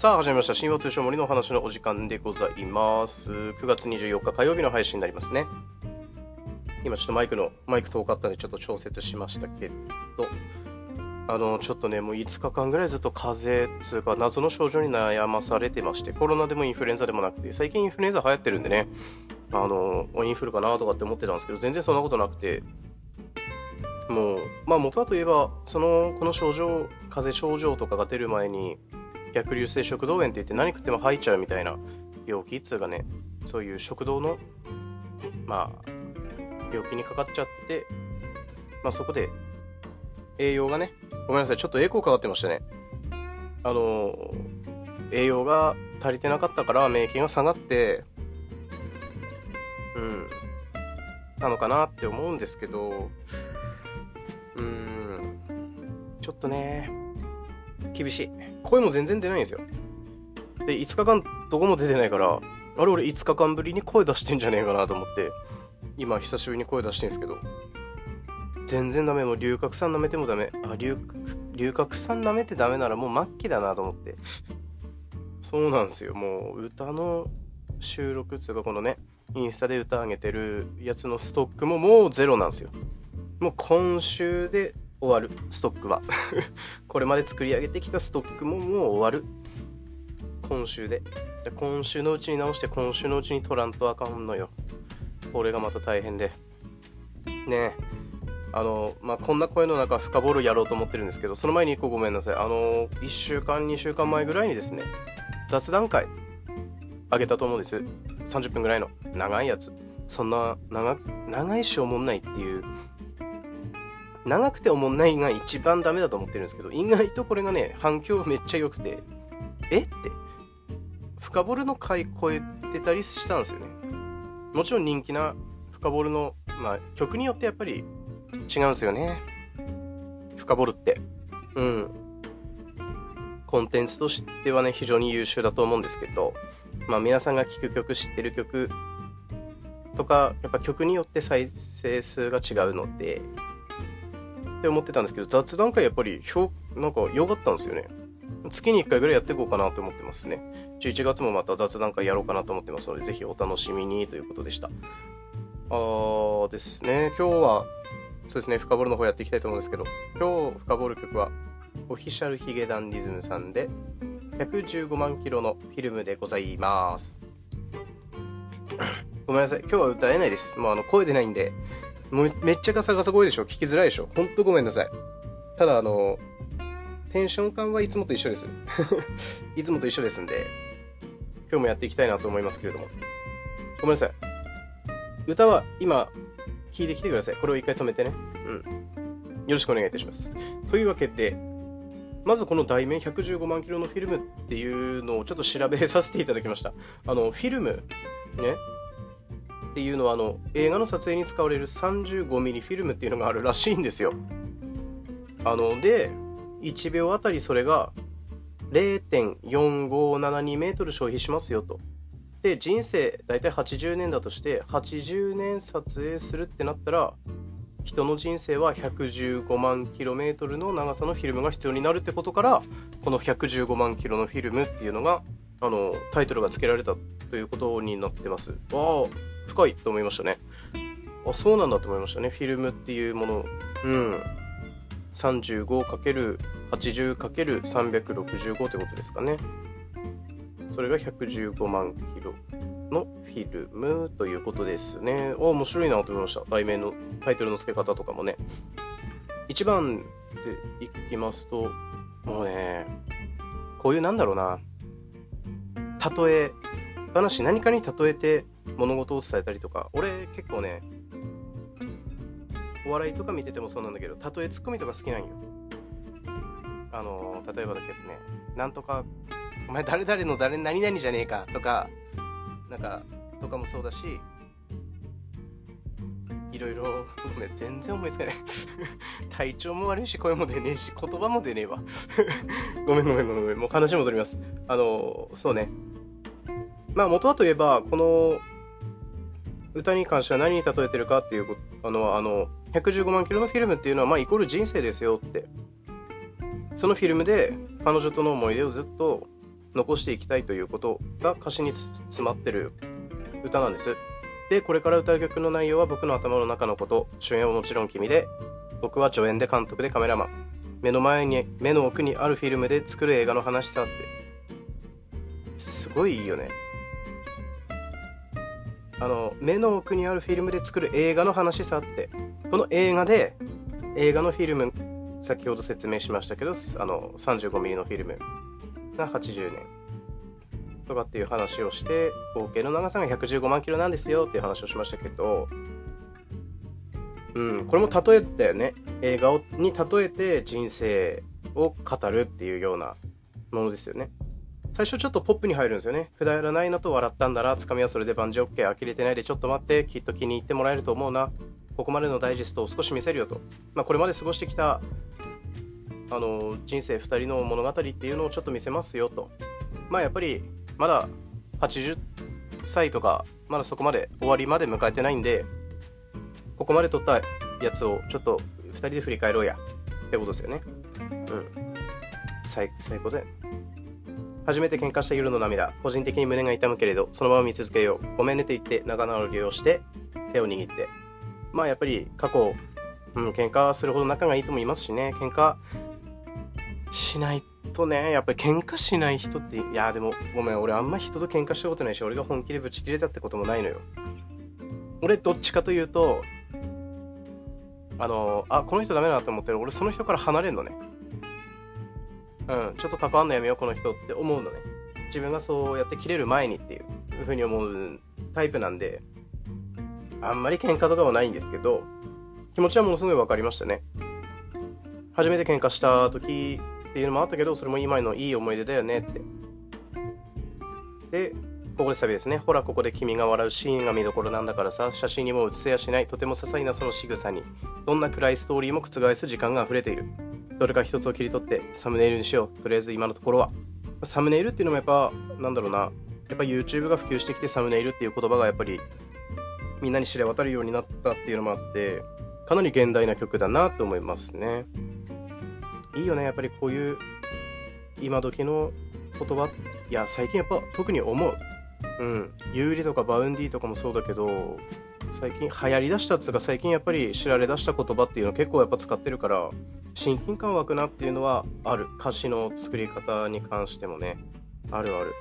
さあ、始まりました。神話通称森のお話のお時間でございます。9月24日火曜日の配信になりますね。今ちょっとマイクの、マイク遠かったんでちょっと調節しましたけど、あの、ちょっとね、もう5日間ぐらいずっと風邪つうか謎の症状に悩まされてまして、コロナでもインフルエンザでもなくて、最近インフルエンザ流行ってるんでね、あの、インフルかなとかって思ってたんですけど、全然そんなことなくて、もう、まあ元はといえば、その、この症状、風邪症状とかが出る前に、逆流性食道炎って言って何食っても吐いちゃうみたいな病気っつうかね、そういう食道の、まあ、病気にかかっちゃって、まあそこで、栄養がね、ごめんなさい、ちょっと栄光かかってましたね。あの、栄養が足りてなかったから免疫が下がって、うん、なのかなって思うんですけど、うん、ちょっとね、厳しい。声も全然出ないんですよ。で、5日間どこも出てないから、あれ俺5日間ぶりに声出してんじゃねえかなと思って、今久しぶりに声出してんですけど、全然ダメ。もう龍角散舐めてもダメ。あ、龍角散舐めてダメならもう末期だなと思って。そうなんですよ。もう歌の収録っていうかこのね、インスタで歌上げてるやつのストックももうゼロなんですよ。もう今週で終わる、ストックは。これまで作り上げてきたストックももう終わる。今週で。今週のうちに直して今週のうちに取らんとあかんのよ。これがまた大変で。ねえ。あの、まあ、こんな声の中深掘るやろうと思ってるんですけど、その前に一個ごめんなさい。あの、1週間、2週間前ぐらいにですね、雑談会、あげたと思うんです。30分ぐらいの長いやつ。そんな、長、長いしおもんないっていう長くておもんないが一番ダメだと思ってるんですけど、意外とこれがね、反響めっちゃ良くて、え？って、深掘るの回超えてたりしたんですよね。もちろん人気な深掘るの、まあ、曲によってやっぱり違うんですよね。深掘るって。うん。コンテンツとしてはね、非常に優秀だと思うんですけど、まあ皆さんが聴く曲、知ってる曲とか、やっぱ曲によって再生数が違うので、って思ってたんですけど、雑談会やっぱり、なんか良かったんですよね。月に1回ぐらいやっていこうかなと思ってますね。11月もまた雑談会やろうかなと思ってますので、ぜひお楽しみにということでした。あーですね、今日は、そうですね、深掘るの方やっていきたいと思うんですけど、今日深掘る曲は、オフィシャルヒゲダンディズムさんで、115万キロのフィルムでございます。ごめんなさい、今日は歌えないです。もうあの、声出ないんで、もうめっちゃガサガサ声でしょ？聞きづらいでしょ？ほんとごめんなさい。ただあの、テンション感はいつもと一緒です。いつもと一緒ですんで、今日もやっていきたいなと思いますけれども。ごめんなさい。歌は今、聞いてきてください。これを一回止めてね。うん。よろしくお願いいたします。というわけで、まずこの題名115万キロのフィルムっていうのをちょっと調べさせていただきました。あの、フィルム、ね、っていうのはあの映画の撮影に使われる 35mm フィルムっていうのがあるらしいんですよ。あので1秒あたりそれが0.4572メートル消費しますよと。で人生大体80年だとして80年撮影するってなったら人の人生は115万キロメートルの長さのフィルムが必要になるってことからこの115万キロのフィルムっていうのがあのタイトルが付けられたということになってます。わあ深いと思いましたね。あ、そうなんだと思いましたね。フィルムっていうもの。うん。35×80×365 ってことですかね。それが115万キロのフィルムということですね。あ、面白いなと思いました。題名のタイトルの付け方とかもね。1番でいきますと、もうね、こういうなんだろうな。例え話、何かに例えて物事を伝えたりとか、俺結構ね、お笑いとか見ててもそうなんだけど、例えツッコミとか好きなんよ。あの、例えばだけどね、なんとか、お前誰々の誰何々じゃねえかとか、なんか、とかもそうだし、いろいろ、ごめん、全然思いつかない。体調も悪いし、声も出ねえし、言葉も出ねえわ。ごめんごめんごめんごめん、もう話戻ります。あの、そうね。まあ元はといえば、この歌に関しては何に例えてるかっていうあのは、あの、115万キロのフィルムっていうのは、まあイコール人生ですよって。そのフィルムで彼女との思い出をずっと残していきたいということが歌詞に詰まってる歌なんです。で、これから歌う曲の内容は僕の頭の中のこと、主演はもちろん君で、僕は助演で監督でカメラマン。目の前に、目の奥にあるフィルムで作る映画の話さって。すごいいいよね。あの、目の奥にあるフィルムで作る映画の話さって。この映画で、映画のフィルム、先ほど説明しましたけど、あの、35mm のフィルムが80年。とかっていう話をして、合計の長さが115万キロなんですよっていう話をしましたけど、うん、これも例えだよね。映画をに例えて人生を語るっていうようなものですよね。最初ちょっとポップに入るんですよね。くだらないのと笑ったんだら、つかみはそれで万事 OK、呆れてないでちょっと待って、きっと気に入ってもらえると思うな。ここまでのダイジェストを少し見せるよと。まあ、これまで過ごしてきた、あの、人生2人の物語っていうのをちょっと見せますよと。まあ、やっぱりまだ80歳とか、まだそこまで終わりまで迎えてないんで、ここまで撮ったやつをちょっと2人で振り返ろうや。ってことですよね。うん。最最高で。初めて喧嘩した夜の涙。個人的に胸が痛むけれど、そのまま見続けよう。ごめんねって言って仲直りをして、手を握って。まあやっぱり過去、うん、喧嘩するほど仲がいいともいますしね。喧嘩しないとね、やっぱり喧嘩しない人って、いや、でも、ごめん、俺あんま人と喧嘩したことないし、俺が本気でブチ切れたってこともないのよ。俺、どっちかというと、あの、あ、この人ダメだなと思ってる。俺、その人から離れるのね。うん、ちょっと関わんのやめよう、この人って思うのね。自分がそうやって切れる前にっていうふうに思うタイプなんで、あんまり喧嘩とかはないんですけど、気持ちはものすごい分かりましたね。初めて喧嘩した時っていうのもあったけど、それも今のいい思い出だよねって。で、ここでサビですね。ほら、ここで君が笑うシーンが見どころなんだからさ、写真にも写せやしない、とても些細なその仕草に、どんな暗いストーリーも覆す時間が溢れている。どれか一つを切り取ってサムネイルにしよう。とりあえず今のところは。サムネイルっていうのもやっぱ、なんだろうな、やっぱ YouTube が普及してきてサムネイルっていう言葉がやっぱりみんなに知れ渡るようになったっていうのもあって、かなり現代な曲だなと思いますね。いいよね、やっぱりこういう今時の言葉、いや、最近やっぱ特に思う。うん。優里とか Vaundy とかもそうだけど、最近流行りだしたっつうか最近やっぱり知られだした言葉っていうの結構やっぱ使ってるから親近感湧くなっていうのはある。歌詞の作り方に関してもね。あるある。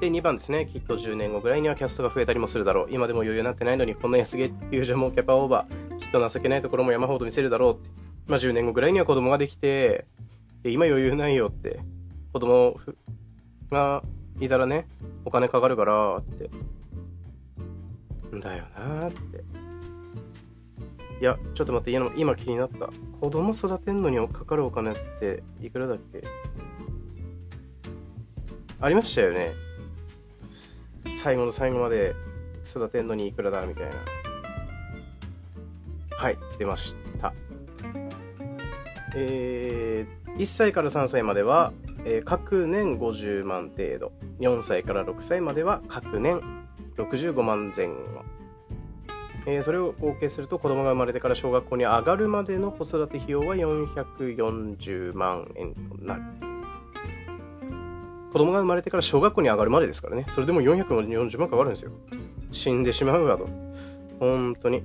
で2番ですね。きっと10年後ぐらいにはキャストが増えたりもするだろう。今でも余裕になってないのにこんな安毛フュージョンもキャパオーバー。きっと情けないところも山ほど見せるだろうって。まあ、10年後ぐらいには子供ができてで、今余裕ないよって、子供がいたらね、お金かかるからって。だよなって。いや、ちょっと待って、今気になった。子供育てんのにかかるお金っていくらだっけ？ありましたよね。最後の最後まで育てんのにいくらだみたいな。はい、出ました。えー、1歳から3歳までは、えー、各年50万程度4歳から6歳までは各年65万前後、えー、それを合計すると子供が生まれてから小学校に上がるまでの子育て費用は440万円となる。子供が生まれてから小学校に上がるまでですからね。それでも440万かかるんですよ。死んでしまうわと本当に。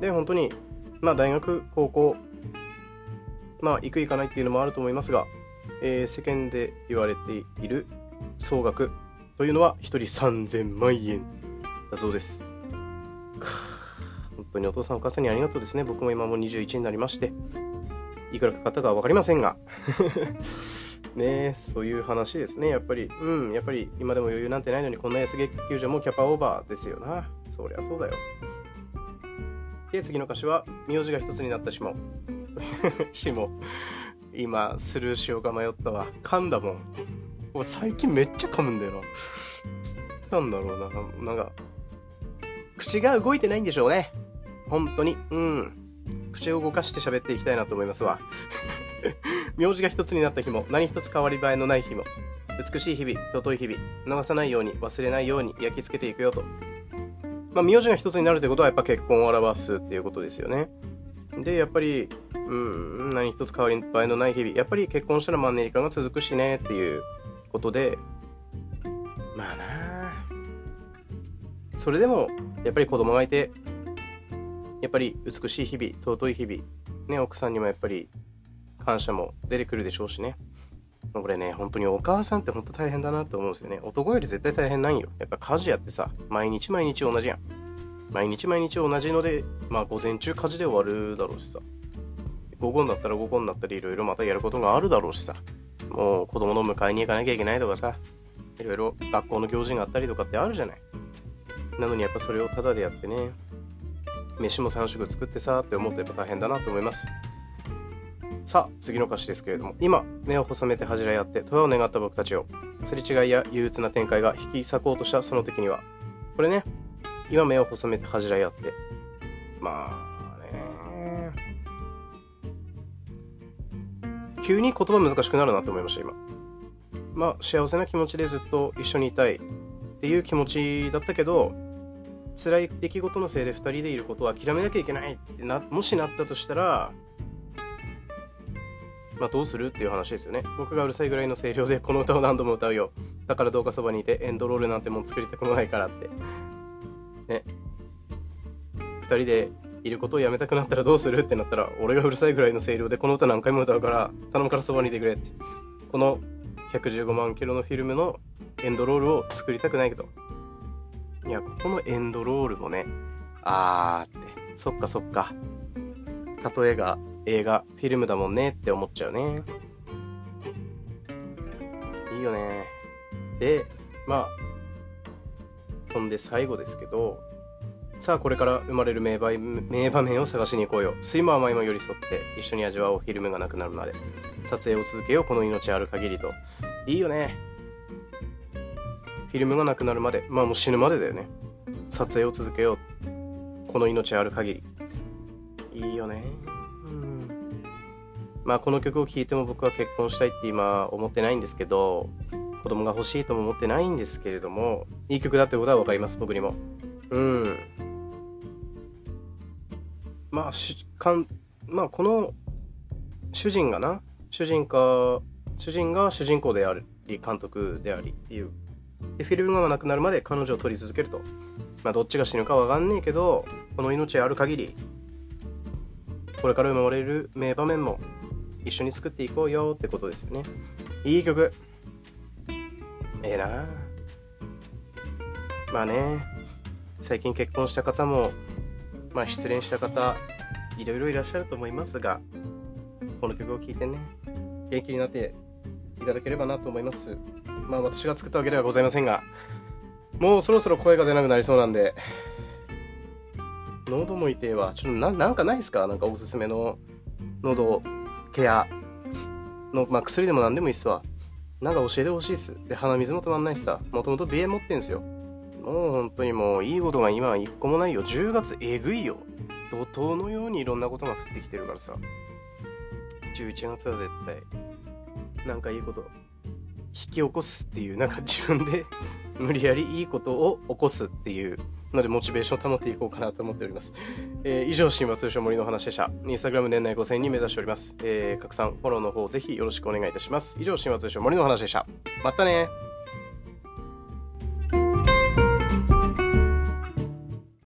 で本当にまあ大学高校まあ、行く行かないっていうのもあると思いますが、えー、世間で言われている総額というのは1人3000万円だそうです。本当にお父さんお母さんにありがとうですね。僕も今も21になりまして、いくらかかったかは分かりませんが。ねそういう話ですね。やっぱり、うん、やっぱり今でも余裕なんてないのにこんな安月給所もキャパオーバーですよな。そりゃそうだよ。で、次の歌詞は、名字が一つになってしまう。しも、今、スルーしようか迷ったわ。噛んだもん。最近めっちゃ噛むんだよな。なんだろうな。なんか、口が動いてないんでしょうね。本当に。うん。口を動かして喋っていきたいなと思いますわ。名字が一つになった日も、何一つ変わり映えのない日も、美しい日々、尊い日々、逃さないように、忘れないように焼き付けていくよと。まあ、名字が一つになるということは、やっぱ結婚を表すっていうことですよね。で、やっぱり、うん、何一つ変わり映えのない日々。やっぱり結婚したらマンネリ化が続くしねっていうことで、まあなそれでも、やっぱり子供がいて、やっぱり美しい日々、尊い日々、ね、奥さんにもやっぱり感謝も出てくるでしょうしね。これね、本当にお母さんって本当大変だなって思うんですよね。男より絶対大変ないよ。やっぱ家事やってさ、毎日毎日同じやん。毎日毎日同じので、まあ午前中家事で終わるだろうしさ。午後になったら午後になったりいろいろまたやることがあるだろうしさ。もう子供の迎えに行かなきゃいけないとかさ、いろいろ学校の行事があったりとかってあるじゃない。なのにやっぱそれをタダでやってね、飯も3食作ってさって思うとやっぱ大変だなと思います。さあ、次の歌詞ですけれども、今、目を細めて恥じらい合って、永を願った僕たちを、すれ違いや憂鬱な展開が引き裂こうとしたその時には、これね、今目を細めて恥じらい合って、まあ急に言葉難しくなるなって思いました、今。まあ、幸せな気持ちでずっと一緒にいたいっていう気持ちだったけど、辛い出来事のせいで2人でいることを諦めなきゃいけないってな、もしなったとしたら、まあ、どうするっていう話ですよね。僕がうるさいぐらいの声量でこの歌を何度も歌うよ。だからどうかそばにいてエンドロールなんてもう作りたくもないからって。ね。二人でいることをやめたくなったらどうするってなったら、俺がうるさいぐらいの声量でこの歌何回も歌うから、頼むからそばにいてくれって。この115万キロのフィルムのエンドロールを作りたくないけど。いや、ここのエンドロールもね、あーって、そっかそっか。例えが映画、フィルムだもんねって思っちゃうね。いいよね。で、まあ、ほんで最後ですけど、さあこれから生まれる名場名場面を探しに行こうよ。酸いも甘いも寄り添って一緒に味わおうフィルムがなくなるまで。撮影を続けようこの命ある限りと。いいよね。フィルムがなくなるまで。まあもう死ぬまでだよね。撮影を続けよう。この命ある限り。いいよねうん。まあこの曲を聴いても僕は結婚したいって今思ってないんですけど、子供が欲しいとも思ってないんですけれども、いい曲だってことはわかります、僕にも。うん。まあ、しかんまあこの主人がな、主人か、主人が主人公であり、監督でありっていう。で、フィルムがなくなるまで彼女を撮り続けると。まあどっちが死ぬかわかんねえけど、この命ある限り、これから生まれる名場面も一緒に作っていこうよってことですよね。いい曲。ええなまあね、最近結婚した方も、まあ失恋した方、いろいろいらっしゃると思いますが、この曲を聴いてね、元気になっていただければなと思います。まあ私が作ったわけではございませんが、もうそろそろ声が出なくなりそうなんで、喉も痛いわ。ちょっとな、なんかないですか？なんかおすすめの喉ケアの、まあ、薬でも何でもいいっすわ。なんか教えてほしいっす。で、鼻水も止まんないしさ。もともと鼻炎持ってんすよ。もう本当にもういいことが今は一個もないよ。10月えぐいよ。怒涛のようにいろんなことが降ってきてるからさ。11月は絶対、なんかいいこと引き起こすっていう、なんか自分で 無理やりいいことを起こすっていうので、モチベーションを保っていこうかなと思っております。えー、以上、神話通称森の話でした。インスタグラム年内5000人目指しております。えー、拡散、フォローの方、ぜひよろしくお願いいたします。以上、神話通称森の話でした。またね